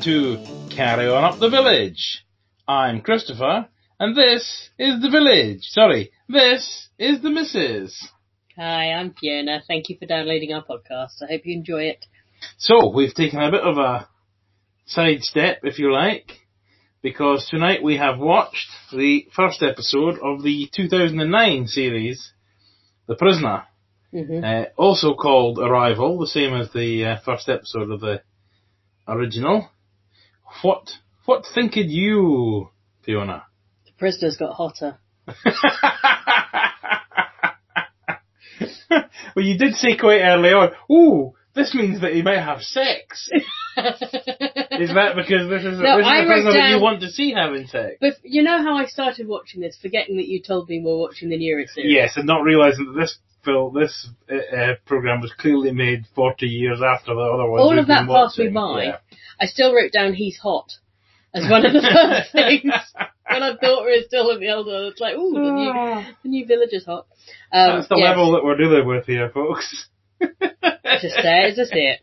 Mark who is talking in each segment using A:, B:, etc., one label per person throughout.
A: welcome to Carry On Up the Village. I'm Christopher, and this is the village. Sorry, this is the missus.
B: Hi, I'm Fiona. Thank you for downloading our podcast. I hope you enjoy it.
A: So, we've taken a bit of a sidestep, if you like, because tonight we have watched the first episode of the 2009 series, The Prisoner.
B: hmm
A: Uh, also called Arrival, the same as the uh, first episode of the original. What what thinked you, Fiona?
B: The prisoner's got hotter.
A: well, you did say quite early on, ooh, this means that he might have sex. Is that because this is,
B: No,
A: this is the prisoner that you want to see having sex?
B: but you know how I started watching this, forgetting that you told me we were watching the newer series.
A: Yes, and not realising that this film, this uh, uh, program was clearly made 40 years after the other one.
B: All of that passed me by.
A: Yeah.
B: I still wrote down he's hot as one of the first things when I thought we were still in the old one. It's like, ooh, the new, the new village is hot. Um,
A: That's the
B: yes.
A: level that we're dealing with here, folks.
B: just say it, just say it.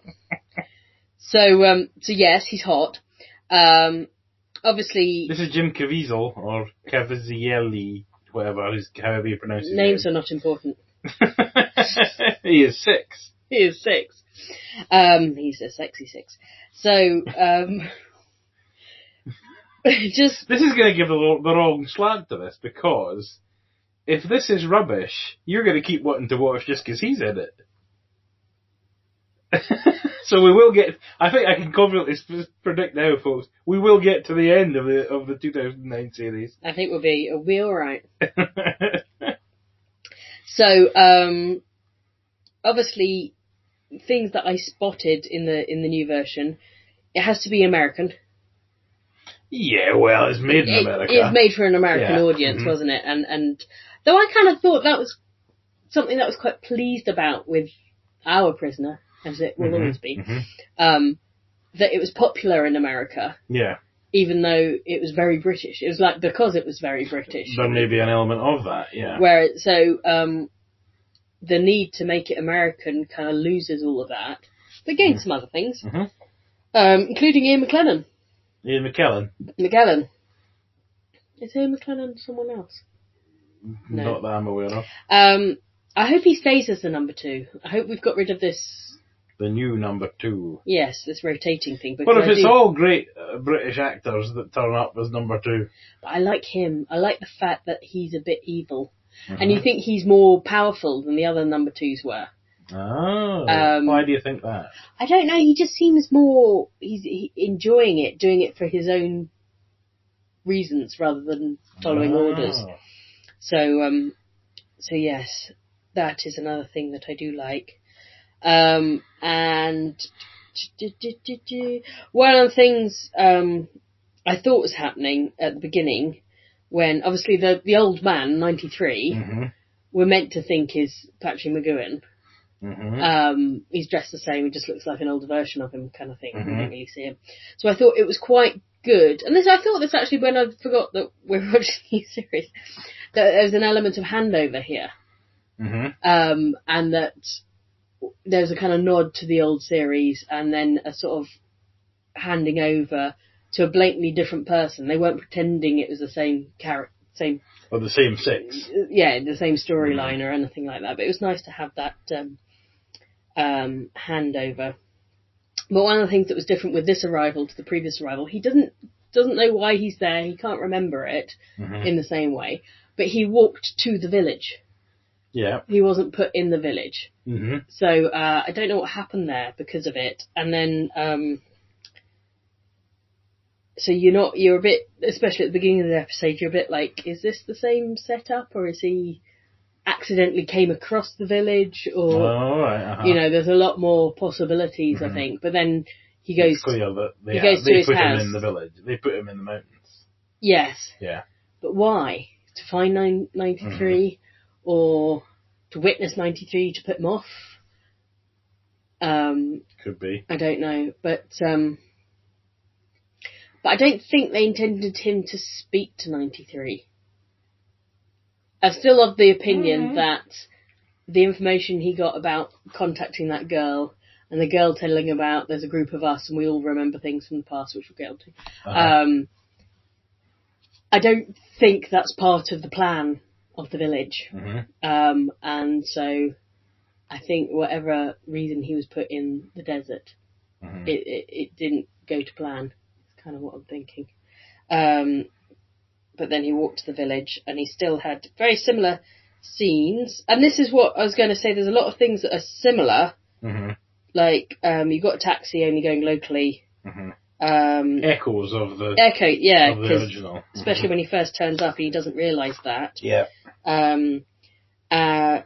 B: So, um, so yes, he's hot. Um, obviously,
A: This is Jim Caviezel, or Caviezelli, whatever, his- however you pronounce his
B: names
A: name.
B: are not important.
A: he is six.
B: He is six. Um, he's a sexy six. So, um, just
A: This is going to give the, the wrong slant to this, because if this is rubbish, you're going to keep wanting to watch just because he's in it. so we will get. I think I can confidently predict now, folks. We will get to the end of the of the 2009 series.
B: I think we'll be we'll be all right. So, um, obviously, things that I spotted in the in the new version, it has to be American.
A: yeah, well, it's made in
B: It-
A: America.
B: It's made for an American
A: Yeah.
B: audience,
A: Mhm.
B: wasn't it? And and though I kind of thought that was something that I was quite pleased about with our prisoner, as it will
A: Mhm,
B: always be,
A: mhm.
B: um, that it was popular in America,
A: Yeah,
B: even though it was very British. It was like because it was very British.
A: there may be an element of that. Yeah.
B: Where it, so um, the need to make it American kind of loses all of that, but gains some other things,
A: Mhm.
B: um, including Ian McLennan.
A: Ian McKellen.
B: McGallen. Is Ian McLennan someone else? No.
A: Not that I'm aware of.
B: Um, I hope he stays as the number two. I hope we've got rid of this.
A: The new number two.
B: Yes, this rotating thing.
A: But if
B: I
A: it's
B: do-
A: all great uh, British actors that turn up as number two,
B: but I like him. I like the fact that he's a bit evil, and
A: Uh-huh.
B: you think he's more powerful than the other number twos were.
A: oh,
B: Um,
A: why do you think that?
B: I don't know. He just seems more. He's he, enjoying it, doing it for his own reasons rather than following
A: Oh.
B: orders. So, um, so yes, that is another thing that I do like. Um, and one of the things um, I thought was happening at the beginning, when obviously the the old man, ninety three,
A: hmm
B: we're meant to think is Patrick McGoohan.
A: hmm
B: Um, he's dressed the same, he just looks like an older version of him, kind of thing. We
A: Mhm.
B: don't really see him. So I thought it was quite good. And this, I thought this actually when I forgot that we're watching these series, that there's an element of handover here.
A: hmm
B: Um, and that there's a kind of nod to the old series and then a sort of handing over to a blatantly different person. They weren't pretending it was the same character, same
A: Or the same six.
B: yeah, the same storyline or anything like that. But it was nice to have that um, um, handover. But one of the things that was different with this arrival to the previous arrival, he doesn't doesn't know why he's there. He can't remember it
A: hmm
B: in the same way. But he walked to the village.
A: Yeah.
B: He wasn't put in the village.
A: hmm
B: So uh, I don't know what happened there because of it. And then, um, so you're not, you're a bit, especially at the beginning of the episode, you're a bit like, is this the same setup, or is he accidentally came across the village, or
A: All right. Uh-huh.
B: you know, there's a lot more possibilities, I
A: Mhm.
B: think. But then he goes,
A: It's clear that they,
B: he goes to
A: they
B: his
A: put
B: house.
A: him in the village. They put him in the mountains.
B: yes,
A: Yeah.
B: but why? To find nine, 93 or to witness 93 to put him off? Um,
A: Could be.
B: I don't know, but um, but I don't think they intended him to speak to 93. I'm still of the opinion
A: Mm.
B: that the information he got about contacting that girl and the girl telling about there's a group of us and we all remember things from the past, which we'll get onto.
A: Uh-huh.
B: Um, I don't think that's part of the plan of the village.
A: Mhm.
B: Um, and so I think whatever reason he was put in the desert,
A: Mhm.
B: it, it, it didn't go to plan. It's kind of what I'm thinking. Um, but then he walked to the village and he still had very similar scenes. And this is what I was going to say. There's a lot of things that are similar.
A: Mhm.
B: Like, um, you got a taxi only going locally. Um,
A: Echoes of the
B: Echo, yeah,
A: of the
B: 'cause
A: original.
B: especially when he first turns up and he doesn't realise that.
A: Yeah.
B: Um, uh,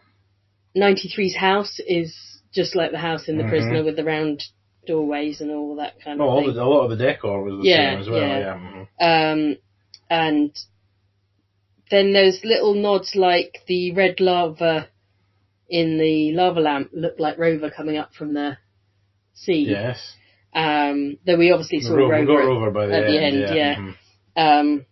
B: 93's house is just like the house in the
A: Mhm.
B: prisoner with the round doorways and all that kind
A: No,
B: of
A: all
B: thing.
A: the, a lot of the decor was the
B: Yeah,
A: same as well.
B: yeah.
A: Yeah. mhm.
B: Um, and then there's little nods like the red lava in the lava lamp looked like Rover coming up from the sea.
A: Yes.
B: Um, though we obviously saw Rover.
A: got over by the
B: at
A: end.
B: the end,
A: yeah.
B: yeah.
A: mhm.
B: Um,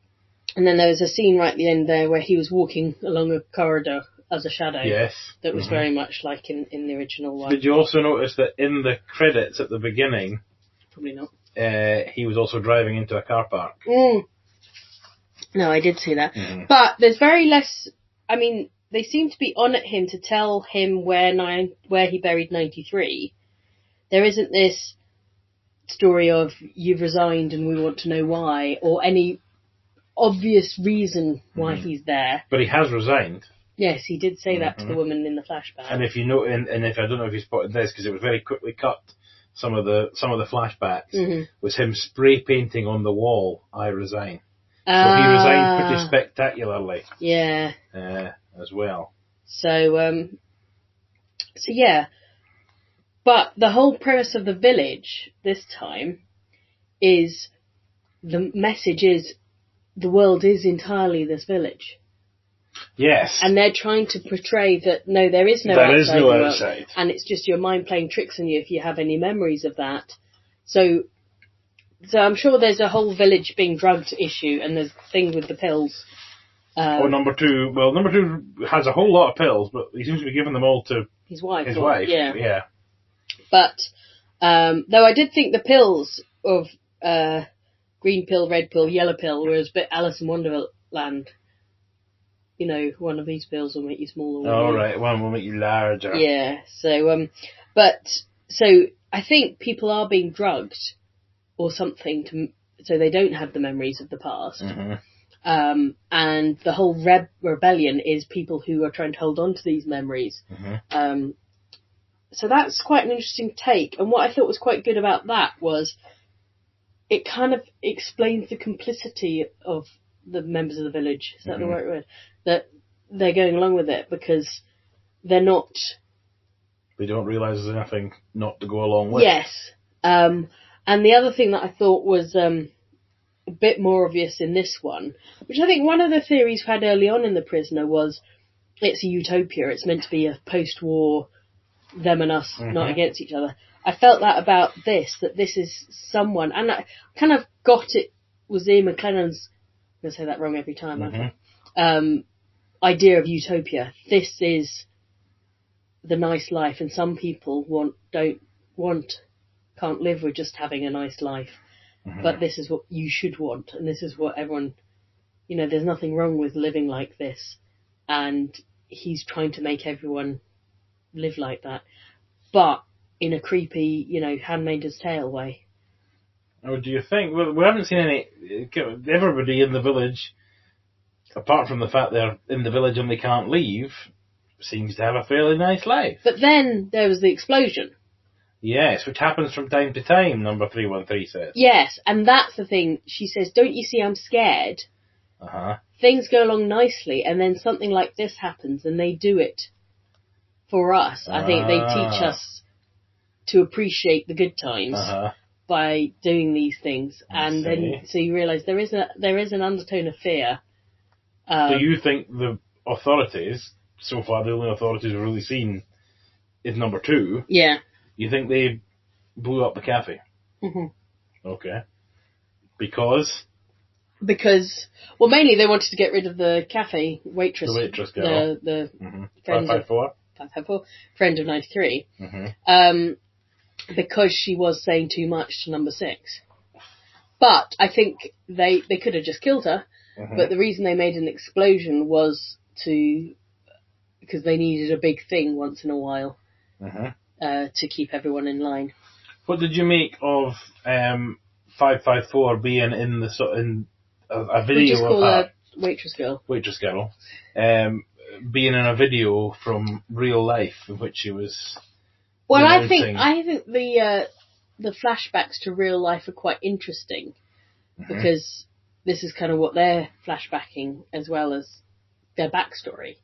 B: and then there was a scene right at the end there where he was walking along a corridor as a shadow.
A: Yes.
B: That was
A: Mhm.
B: very much like in, in the original one.
A: Did you also notice that in the credits at the beginning,
B: Probably not.
A: uh, he was also driving into a car park?
B: Mm. No, I did see that.
A: Mhm.
B: But there's very less. I mean, they seem to be on at him to tell him where nine where he buried ninety three. There isn't this story of you've resigned and we want to know why, or any obvious reason why
A: Mhm.
B: he's there.
A: But he has resigned.
B: Yes, he did say that to the
A: Mhm.
B: woman in the flashback.
A: And if you know, and, and if I don't know if you spotted this because it was very quickly cut. Some of the some of the flashbacks
B: Mhm.
A: was him spray painting on the wall. I resign. So he resigned pretty
B: Ah,
A: spectacularly
B: Yeah.
A: uh, as well.
B: So, um, so yeah. But the whole premise of the village this time is the message is the world is entirely this village.
A: Yes.
B: And they're trying to portray that no, there is no
A: There
B: outside.
A: is no
B: world,
A: outside.
B: And it's just your mind playing tricks on you if you have any memories of that. So, so I'm sure there's a whole village being drugged issue and there's thing with the pills. Um,
A: Or Oh, number two, well, number two has a whole lot of pills, but he seems to be giving them all to
B: his wife.
A: his
B: or-
A: wife.
B: Yeah.
A: Yeah.
B: But um, though I did think the pills of uh, green pill, red pill, yellow pill was a bit Alice in Wonderland. You know, one of these pills will make you smaller. one
A: All
B: will-
A: right. One will make you larger.
B: Yeah. So, um, but so I think people are being drugged or something to so they don't have the memories of the past.
A: hmm
B: Um, and the whole reb- rebellion is people who are trying to hold on to these memories.
A: hmm
B: Um, so that's quite an interesting take. And what I thought was quite good about that was it kind of explains the complicity of the members of the village. Is that the
A: Mhm.
B: right word? That they're going along with it because they're not.
A: They don't realise there's anything not to go along with.
B: Yes. Um, and the other thing that I thought was um, a bit more obvious in this one, which I think one of the theories we had early on in The Prisoner was it's a utopia. It's meant to be a post-war them and us, not
A: Mhm.
B: against each other. I felt that about this, that this is someone, and I kind of got it was Ian McLennan's, I'm going to say that wrong every time?
A: Mhm.
B: um, idea of utopia. This is the nice life, and some people want don't want can't live with just having a nice life.
A: Mhm.
B: But this is what you should want, and this is what everyone, you know, there's nothing wrong with living like this, and he's trying to make everyone live like that, but in a creepy, you know, Handmaid's Tale way.
A: Oh, do you think? Well, we haven't seen any. Everybody in the village, apart from the fact they're in the village and they can't leave, seems to have a fairly nice life.
B: But then there was the explosion.
A: Yes, which happens from time to time. Number three one three says.
B: Yes, and that's the thing. She says, "Don't you see? I'm scared."
A: Uh huh.
B: things go along nicely and then something like this happens and they do it for us. I think they teach
A: Ah.
B: us to appreciate the good times
A: Uh huh.
B: by doing these things and then so you realise there is a there is an undertone of fear. Um,
A: Do you think the authorities, so far the only authorities we've really seen is number two,
B: yeah.
A: you think they blew up the cafe?
B: hmm
A: Okay. Because
B: Because well mainly they wanted to get rid of the cafe waitress
A: The waitress girl.
B: the the
A: mm-hmm.
B: Friends
A: five
B: of-
A: five four.
B: 554 friend of 93
A: Mm-hmm.
B: Um, because she was saying too much to number six. But I think they they could have just killed her.
A: Mhm.
B: But the reason they made an explosion was to because they needed a big thing once in a while
A: Mhm.
B: uh, to keep everyone in line.
A: What did you make of um, 554 being in the sort in a, a
B: We
A: video
B: just
A: of
B: call
A: her,
B: her waitress girl.
A: waitress girl, um, being in a video from real life in which she was.
B: Well, I think I think the uh, the flashbacks to real life are quite interesting
A: Mhm.
B: because this is kind of what they're flashbacking as well as their backstory,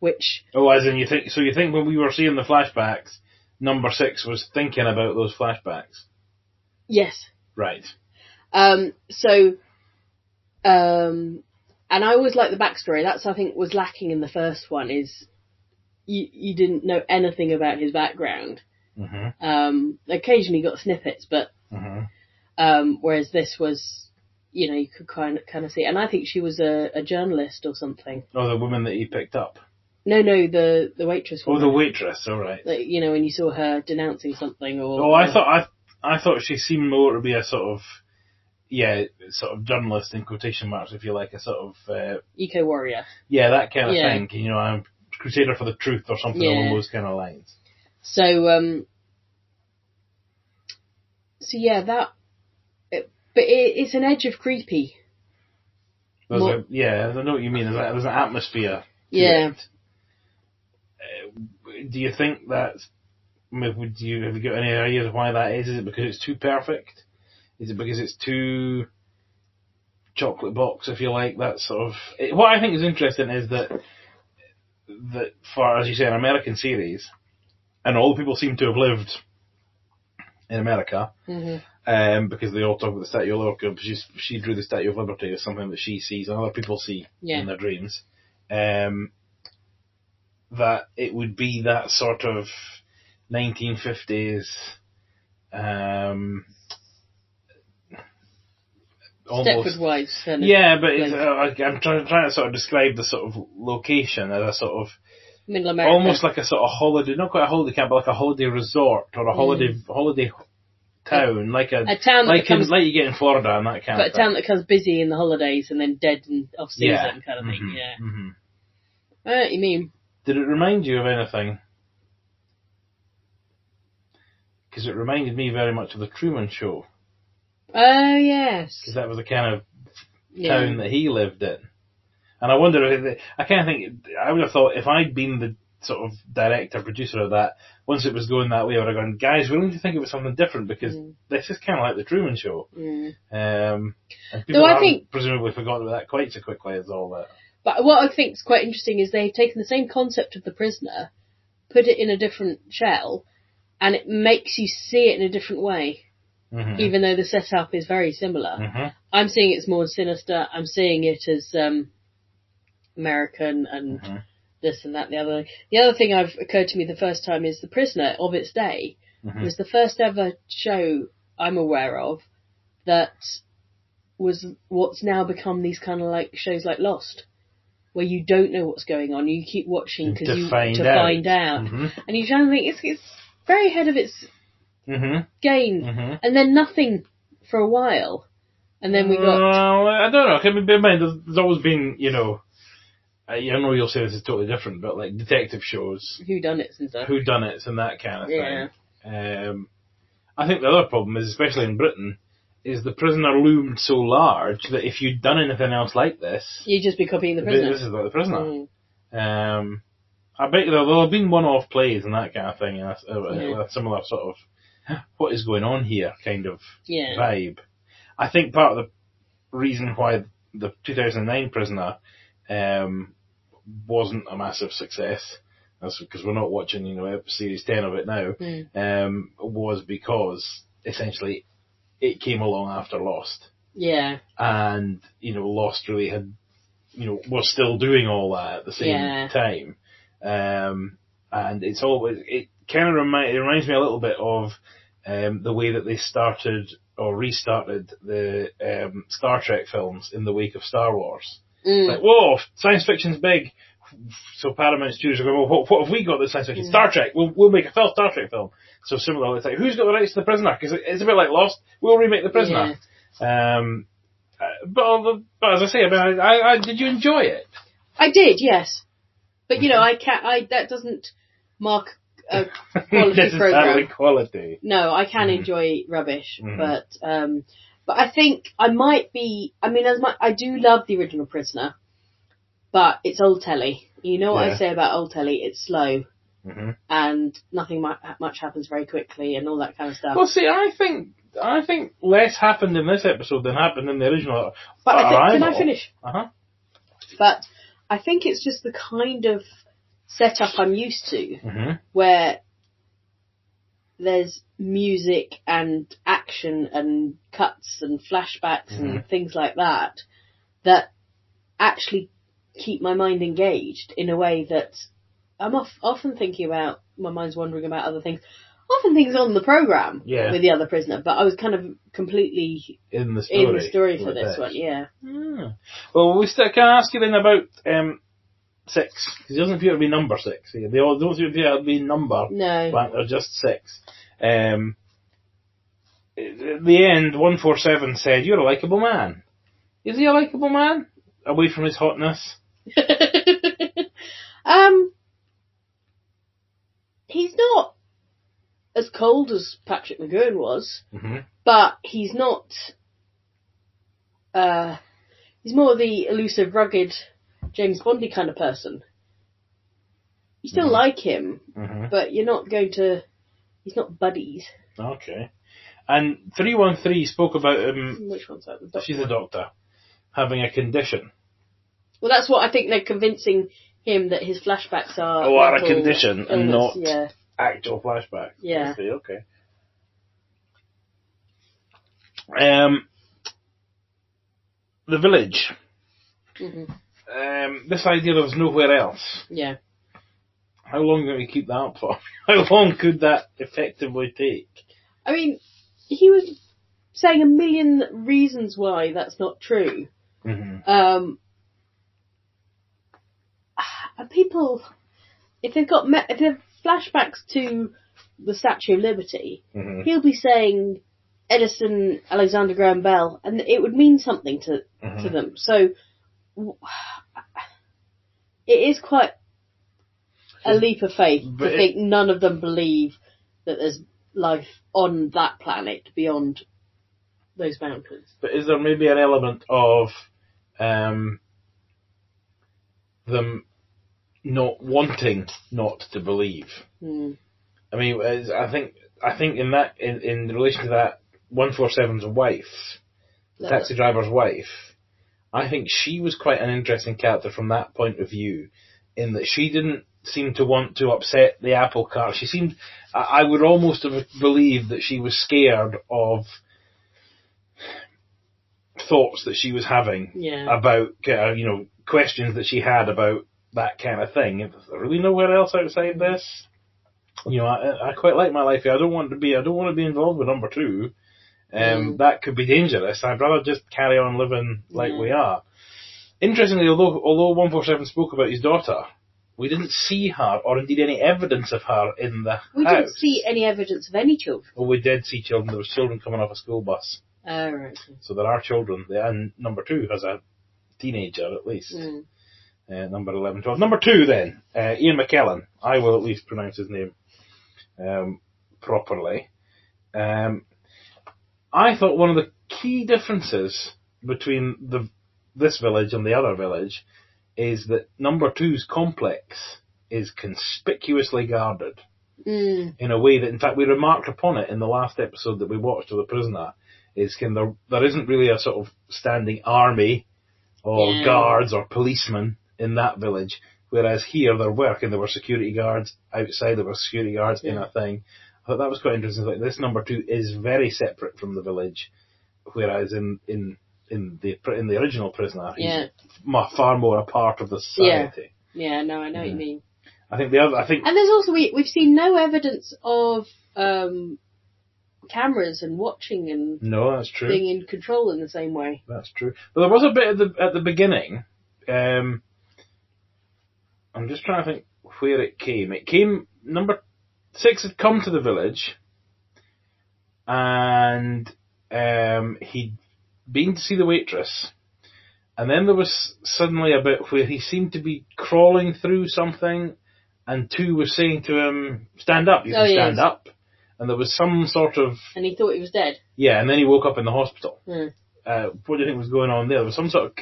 B: which
A: Oh, as in you think? So you think when we were seeing the flashbacks, number six was thinking about those flashbacks,
B: yes,
A: right?
B: Um, so, um, and I always like the backstory. That's I think was lacking in the first one is you you didn't know anything about his background.
A: Mhm.
B: Um, occasionally got snippets, but
A: Mhm.
B: um, whereas this was, you know, you could kind of kind of see. And I think she was a, a journalist or something.
A: Oh, the woman that he picked up.
B: No, no, the the waitress.
A: Oh, the waitress. All right.
B: Like, you know, when you saw her denouncing something or.
A: Oh, I thought I I thought she seemed more to be a sort of yeah, sort of journalist in quotation marks, if you like, a sort of uh,
B: Eco warrior.
A: yeah, that kind of
B: Yeah.
A: thing. You know, I'm crusader for the truth or something
B: Yeah.
A: along those kind of lines.
B: So, um, so yeah, that, it, but it, it's an edge of creepy.
A: There's
B: More-
A: a, yeah, I know what you mean. There's, a, there's an atmosphere.
B: Yeah.
A: Uh, do you think that? would you have you got any ideas why that is? Is it because it's too perfect? Is it because it's too chocolate box, if you like? That sort of. It, what I think is interesting is that that for as you say an American series, and all the people seem to have lived in America
B: hmm
A: um, because they all talk about the Statue of Liberty. She's, she drew the Statue of Liberty as something that she sees and other people see
B: Yeah.
A: in their dreams. Um, that it would be that sort of 1950s, um,
B: Stepford Wives. Kind of.
A: yeah, but it's, uh, I'm trying, trying to sort of describe the sort of location as a sort of
B: Middle America.
A: almost like a sort of holiday, not quite a holiday camp, but like a holiday resort or a holiday holiday town, like a,
B: Mm. a town that
A: like in, like you get in Florida and that kind of.
B: but a
A: thing.
B: town that becomes busy in the holidays and then dead in off season
A: yeah,
B: kind of thing.
A: Mhm,
B: Yeah.
A: mhm.
B: I know what you mean.
A: Did it remind you of anything? Because it reminded me very much of the Truman Show,
B: Oh yes.
A: because that was the kind of
B: Yeah.
A: town that he lived in. And I wonder if it, I kind of think I would have thought if I'd been the sort of director producer of that, once it was going that way, I would have gone, guys, we need to think of something different because
B: Mm.
A: this is kind of like the Truman Show.
B: Mm.
A: Um, and people
B: I think-
A: presumably forgotten about that quite so quickly as all that.
B: But what I think is quite interesting is they've taken the same concept of the prisoner, put it in a different shell, and it makes you see it in a different way,
A: Mm-hmm.
B: even though the setup is very similar.
A: hmm
B: I'm seeing it's more sinister. I'm seeing it as um, American and
A: hmm
B: this and that. and The other, the other thing I've occurred to me the first time is the prisoner of its day
A: hmm
B: was the first ever show I'm aware of that was what's now become these kind of like shows like Lost, where you don't know what's going on. You keep watching because you to
A: out.
B: find out,
A: hmm
B: and you try and think it's, it's very ahead of its
A: hmm
B: game,
A: hmm
B: and then nothing for a while, and then we got
A: Well, I don't know. Bear in mind, there's, there's always been, you know, I, I know you'll say this is totally different, but like detective shows,
B: Who Done It and stuff.
A: who done it, and that kind of
B: Yeah.
A: thing. Um, I think the other problem is, especially in Britain, is the prisoner loomed so large that if you'd done anything else like this,
B: You'd just be copying the prisoner.
A: this is like the prisoner.
B: Mm.
A: Um, I bet there will have been one-off plays and that kind of thing, and a, a,
B: Yeah.
A: a similar sort of what is going on here kind of
B: Yeah.
A: vibe. I think part of the reason why the 2009 Prisoner um, wasn't a massive success, that's because we're not watching, you know, series 10 of it now,
B: Mm.
A: um, was because essentially it came along after Lost.
B: Yeah.
A: And, you know, Lost really had, you know, was still doing all that at the same
B: Yeah.
A: time. Um, and it's always, it kind of remind, it reminds me a little bit of um, the way that they started or restarted the um, Star Trek films in the wake of Star Wars.
B: Mm.
A: Like, whoa, science fiction's big. so Paramount Studios are going, well, what, what have we got this science fiction?
B: Mm.
A: Star Trek. We'll, we'll make a full Star Trek film. So similar, it's like, who's got the rights to The Prisoner? Because it's a bit like Lost. We'll remake The Prisoner. Um, uh, but, but as I say, I mean, I, I, I, did you enjoy it?
B: I did, yes. But you know, I can't. I that doesn't mark a quality program.
A: quality.
B: No, I can
A: Mhm.
B: enjoy rubbish,
A: Mhm.
B: but um, but I think I might be. I mean, as much I do love the original Prisoner, but it's old telly. You know what
A: Yeah.
B: I say about old telly? It's slow
A: hmm
B: and nothing much happens very quickly and all that kind of stuff.
A: Well, see, I think I think less happened in this episode than happened in the original.
B: but I think, can I finish?
A: Uh huh.
B: But I think it's just the kind of setup I'm used to.
A: hmm
B: where there's music and action and cuts and flashbacks and
A: Mhm.
B: things like that that actually keep my mind engaged in a way that I'm off, often thinking about, my mind's wandering about other things. Often things on the program
A: Yeah.
B: with the other prisoner, but I was kind of completely
A: In the story.
B: in the story for this one, yeah.
A: Ah. Well, we still, can I ask you then about um, six? Because it doesn't appear to be number six. They all don't appear to be number,
B: No.
A: but they're just six. Um, at the end, 147 said, You're a likeable man. Is he a likeable man? Away from his hotness?
B: um, he's not as cold as Patrick McGoohan was,
A: hmm
B: but he's not. Uh, he's more the elusive, rugged James Bondy kind of person. You still
A: Mhm.
B: like him,
A: hmm
B: but you're not going to. He's not buddies.
A: Okay. And 313 spoke about him,
B: Which one's that? The doctor
A: she's a doctor, having a condition.
B: Well, that's what I think they're convincing him that his flashbacks are.
A: Oh, are a condition and not-
B: Yeah.
A: Actual flashback.
B: Yeah.
A: Okay. Um, the village.
B: hmm
A: Um, this idea of nowhere else.
B: Yeah.
A: How long can we keep that up for? How long could that effectively take?
B: I mean, he was saying a million reasons why that's not true.
A: Mm-hmm.
B: Um, and people, if they've got me- if they've flashbacks to the Statue of Liberty,
A: Mm-hmm.
B: he'll be saying Edison, Alexander Graham Bell, and it would mean something to to
A: Mm-hmm.
B: them. So it is quite a leap of faith
A: But
B: to
A: it-
B: think none of them believe that there's life on that planet beyond those mountains.
A: But is there maybe an element of um, them not wanting not to believe?
B: Hmm.
A: I mean, I think I think in that in, in relation to that 147's wife, the taxi driver's wife, I think she was quite an interesting character from that point of view, in that she didn't seem to want to upset the apple cart. She seemed, I would almost have believed that she was scared of thoughts that she was having
B: Yeah.
A: about, uh, you know, questions that she had about that kind of thing. Is there really nowhere else outside this? You know, I, I quite like my life here. I don't want to be, I don't want to be involved with number two. Um,
B: Mm.
A: that could be dangerous. I'd rather just carry on living like
B: Yeah.
A: we are. Interestingly, although, although 147 spoke about his daughter, we didn't see her, or indeed any evidence of her in the
B: We
A: house.
B: didn't see any evidence of any children.
A: Well, we did see children. There was children coming off a school bus.
B: Oh, right.
A: So there are children. there, And number two has a teenager at least.
B: Mm.
A: Uh, number 11, 12. Number two then, uh, Ian McKellen. I will at least pronounce his name um, properly. Um, I thought one of the key differences between the this village and the other village is that number two's complex is conspicuously guarded
B: Mm.
A: in a way that, in fact, we remarked upon it in the last episode that we watched of The Prisoner. Is kind of, there isn't really a sort of standing army or
B: Yeah.
A: guards or policemen in that village, whereas here there were, and there were security guards outside, there were security guards in
B: Yeah.
A: a thing. I thought that was quite interesting. Like this number two is very separate from the village, whereas in in in the in the original Prisoner, he's
B: Yeah.
A: far more a part of the society.
B: Yeah, no, I know what you mean.
A: I think the other, I think
B: And there's also, we, we've seen no evidence of um, cameras and watching and
A: no, that's true.
B: being in control in the same way.
A: That's true. But there was a bit at the at the beginning, um, I'm just trying to think where it came. It came number six had come to the village, and um, he'd been to see the waitress, and then there was suddenly a bit where he seemed to be crawling through something, and two was saying to him, "Stand up, you
B: Oh,
A: can stand
B: yes.
A: up," and there was some sort of
B: And he thought he was dead.
A: yeah, and then he woke up in the hospital.
B: Hmm.
A: Uh, what do you think was going on there? There was some sort of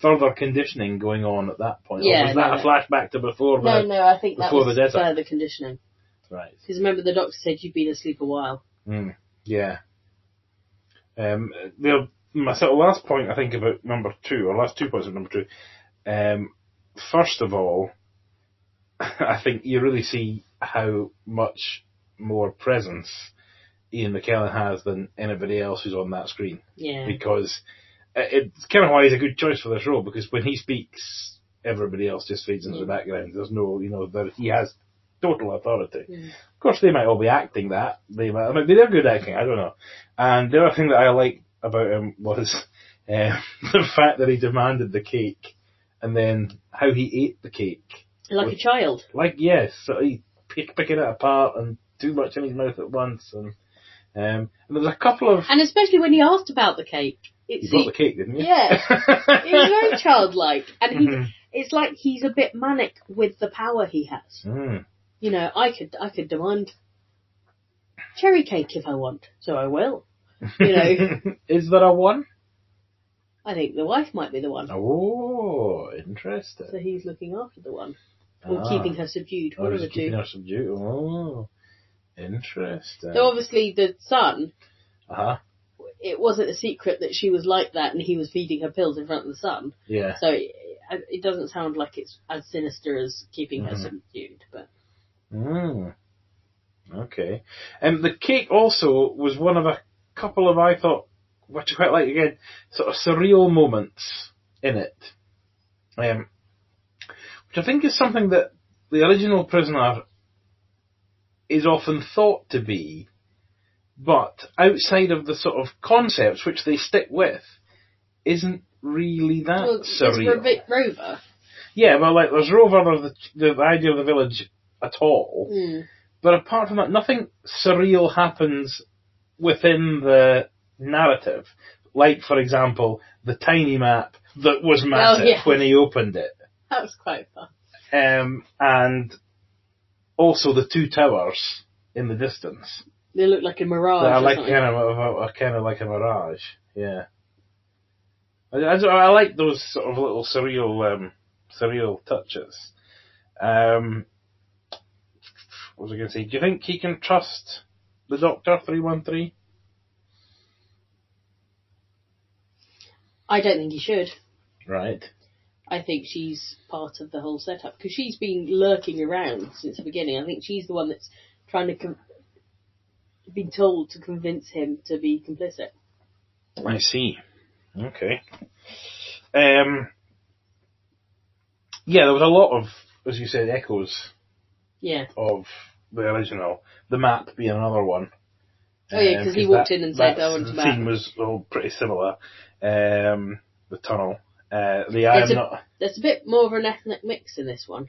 A: further conditioning going on at that point.
B: Yeah,
A: or was that
B: no,
A: a
B: no.
A: flashback to before
B: No,
A: the
B: no, I think that
A: before
B: was
A: the
B: further conditioning.
A: Right?
B: Because remember, the doctor said you've been asleep a while.
A: Mm, yeah. Um, the my sort of last point I think about number two, or last two points of number two. Um, first of all, I think you really see how much more presence Ian McKellen has than anybody else who's on that screen.
B: Yeah.
A: because it- it's kind of why he's a good choice for this role because when he speaks, everybody else just fades into the background. There's no, you know, that he has total authority.
B: Mm.
A: Of course, they might all be acting that. They might, I mean, they're good acting. I don't know. And the other thing that I liked about him was um, the fact that he demanded the cake and then how he ate the cake.
B: Like a child.
A: Like yes, so he pick, picking it apart and too much in his mouth at once. And um, and there was a couple of
B: And especially when he asked about the cake. It's
A: you brought the cake, didn't you?
B: Yeah. Was very childlike. And he,
A: Mhm.
B: it's like he's a bit manic with the power he has.
A: Mm.
B: You know, I could, I could demand cherry cake if I want, so I will. You know.
A: Is there a one?
B: I think the wife might be the one.
A: Oh, interesting.
B: So he's looking after the one. Or
A: Ah.
B: keeping her subdued. One
A: Or
B: of the
A: keeping
B: two.
A: her subdued? Oh, interesting.
B: So obviously the son,
A: uh-huh.
B: it wasn't a secret that she was like that and he was feeding her pills in front of the son.
A: Yeah.
B: So it, it doesn't sound like it's as sinister as keeping her
A: Mhm.
B: subdued. But
A: Mm. Okay. And the cake also was one of a couple of, I thought, which I quite like again, sort of surreal moments in it. Um, which I think is something that the original prisoner is often thought to be, but outside of the sort of concepts which they stick with, isn't really that
B: well, it's
A: surreal.
B: Ro- Rover.
A: Yeah, well, like there's Rover, there's the, the idea of the village at all,
B: Mm.
A: but apart from that, nothing surreal happens within the narrative. Like, for example, the tiny map that was massive
B: yeah.
A: when he opened it,
B: That was quite fun.
A: um, and also the two towers in the distance
B: They look like a mirage.
A: that are like kind of a, a, kind of like a mirage. Yeah, I, I, I like those sort of little surreal um, surreal touches. Um, what was I going to say? Do you think he can trust the Doctor three one three?
B: I don't think he should.
A: Right.
B: I think she's part of the whole setup because she's been lurking around since the beginning. I think she's the one that's trying to com- been told to convince him to be complicit.
A: I see. Okay. Um. Yeah, there was a lot of, as you said, echoes
B: Yeah.
A: of the original. The map being another one.
B: Oh, yeah,
A: Um,
B: 'cause he walked
A: that-
B: in and said,
A: that
B: "I want to map."
A: scene was all pretty similar. Um, the tunnel. Uh, the
B: There's
A: I'm
B: a-
A: not.
B: There's a bit more of an ethnic mix in this one.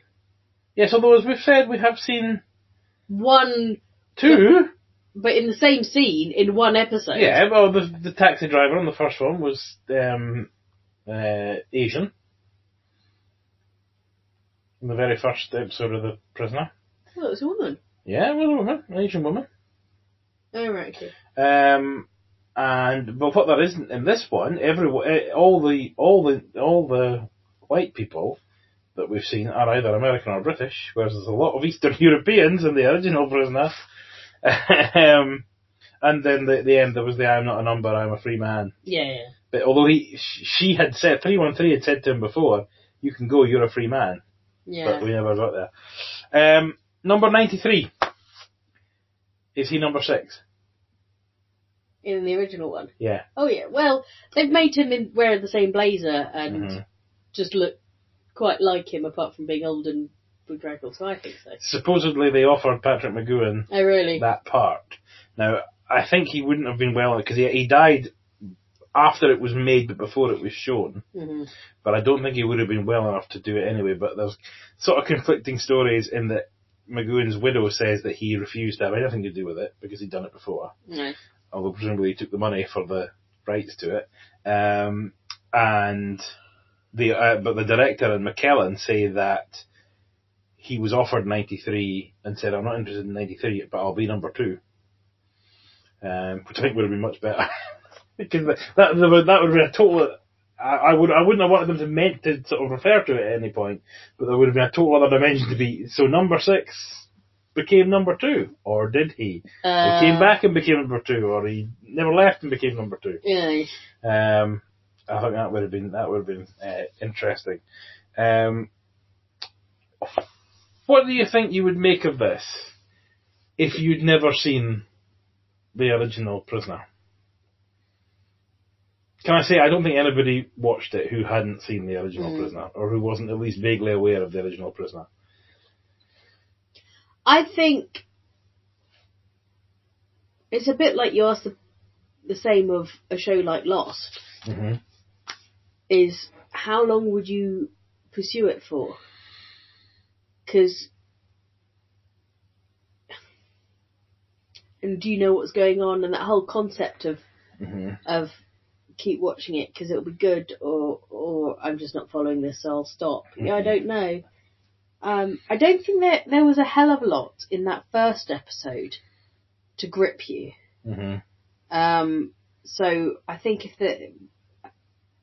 A: Yes, although as we've said, we have seen
B: One,
A: two.
B: but in the same scene in one episode.
A: Yeah, well, the the taxi driver on the first one was um, uh, Asian. In the very first episode of The Prisoner.
B: Oh, it was a woman.
A: Yeah, it was a woman, an Asian woman.
B: Oh, right, okay.
A: Um, and but what there isn't in this one, every eh, all the all the all the white people that we've seen are either American or British, whereas there's a lot of Eastern Europeans in the original Prisoner. um, and then the the end there was the "I'm not a number, I'm a free man."
B: Yeah, yeah.
A: But although he she had said three one three had said to him before, "You can go, you're a free man,"
B: Yeah.
A: but we never got there. Um, number ninety three. Is he number six?
B: in the original one.
A: Yeah.
B: Oh, yeah. Well, they've made him in, wear the same blazer and
A: Mhm.
B: just look quite like him apart from being old and bedraggled, so I think so.
A: supposedly they offered Patrick McGoohan
B: Oh, really?
A: that part. Now, I think he wouldn't have been well because he, he died after it was made, but before it was shown.
B: hmm
A: But I don't think he would have been well enough to do it anyway. But there's sort of conflicting stories in that McGoohan's widow says that he refused to have anything to do with it because he'd done it before.
B: No.
A: although presumably he took the money for the rights to it. Um, and the uh, but the director and McKellen say that he was offered 93 and said, "I'm not interested in 93, but I'll be number two," um, which I think would have been much better because that that, would that would be a total. I, I would I wouldn't have wanted them to meant to sort of refer to it at any point, but there would have been a total other dimension to be. So number six became number two, or did he?
B: Uh,
A: He came back and became number two, or he never left and became number two.
B: Yeah.
A: Um, I think that would have been that would have been uh, interesting. Um, what do you think you would make of this if you'd never seen the original Prisoner? Can I say I don't think anybody watched it who hadn't seen the original
B: Mm.
A: Prisoner or who wasn't at least vaguely aware of the original Prisoner.
B: I think it's a bit like you asked the, the same of a show like Lost.
A: Mm-hmm.
B: Is how long would you pursue it for? Because and do you know what's going on? And that whole concept of
A: Mm-hmm.
B: of keep watching it because it'll be good, or or I'm just not following this, so I'll stop. Yeah, I don't know. Um, I don't think that there was a hell of a lot in that first episode to grip you.
A: Mm-hmm.
B: Um, so I think if the,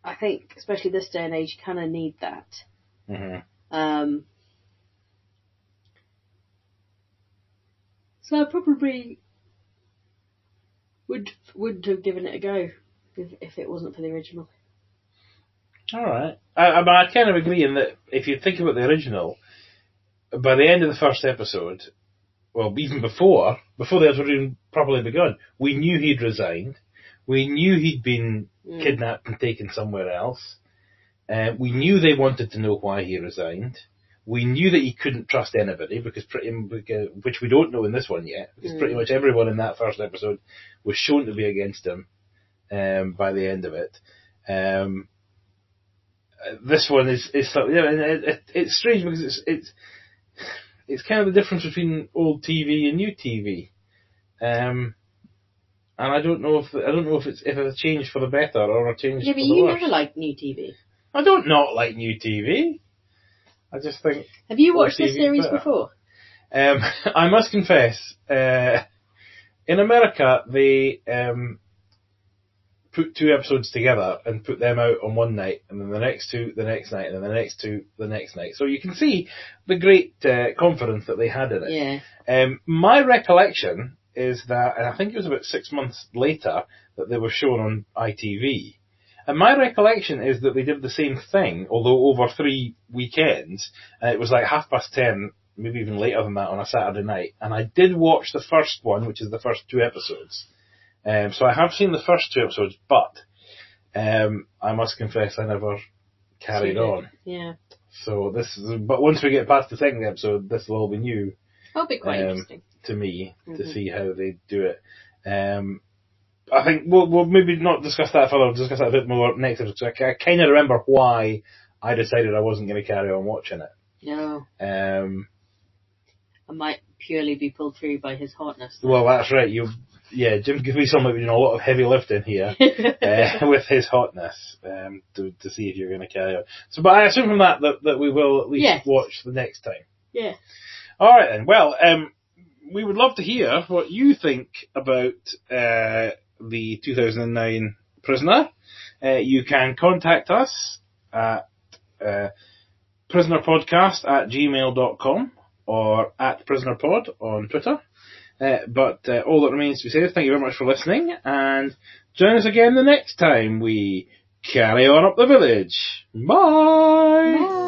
B: I think especially this day and age, you kind of need that.
A: Mm-hmm.
B: Um, so I probably would would have given it a go if if it wasn't for the original.
A: All right. I, I, I kind of agree in that if you think about the original, by the end of the first episode, well, even before, before the episode even properly begun, we knew he'd resigned. We knew he'd been
B: Mm.
A: kidnapped and taken somewhere else. Uh, we knew they wanted to know why he resigned. We knew that he couldn't trust anybody because pretty, which we don't know in this one yet, because
B: Mm.
A: pretty much everyone in that first episode was shown to be against him um, by the end of it. Um, this one is is yeah, and it, it, it's strange because it's it's it's kind of the difference between old TV and new TV. Um, and I don't know if I don't know if it's if it's a change for the better or a change
B: Yeah, but you never liked new TV.
A: I don't not like new TV. I just think
B: Have you watched this series
A: better.
B: before?
A: um, I must confess, uh, in America they um, put two episodes together and put them out on one night, and then the next two the next night, and then the next two the next night. So you can see the great uh, confidence that they had in it.
B: Yeah.
A: Um, my recollection is that, and I think it was about six months later that they were shown on ITV. And my recollection is that they did the same thing, although over three weekends, and it was like half past ten, maybe even later than that on a Saturday night. And I did watch the first one, which is the first two episodes. Um, so I have seen the first two episodes, but um, I must confess I never carried on.
B: Yeah.
A: So this is, but once we get past the second episode, this will all be new
B: That'll be quite
A: Um,
B: interesting.
A: to me to
B: Mhm.
A: see how they do it. Um, I think we'll, we'll maybe not discuss that further. We'll discuss that a bit more next episode. 'cause I, kind of remember why I decided I wasn't going to carry on watching it.
B: No,
A: Um,
B: I might purely be pulled through by his hotness.
A: well, that's right. You, yeah, Jim might be doing a lot of heavy lifting here. uh, with his hotness um, to to see if you're going to carry on. So, but I assume from that that, that we will at least
B: Yes.
A: watch the next time.
B: yeah.
A: All right then. Well, um, we would love to hear what you think about uh, the 2009 Prisoner. Uh, you can contact us at uh, prisonerpodcast at gmail.com or at prisonerpod on Twitter. Uh, but uh, all that remains to be said, thank you very much for listening, and join us again the next time we carry on up the village. Bye.
B: Bye.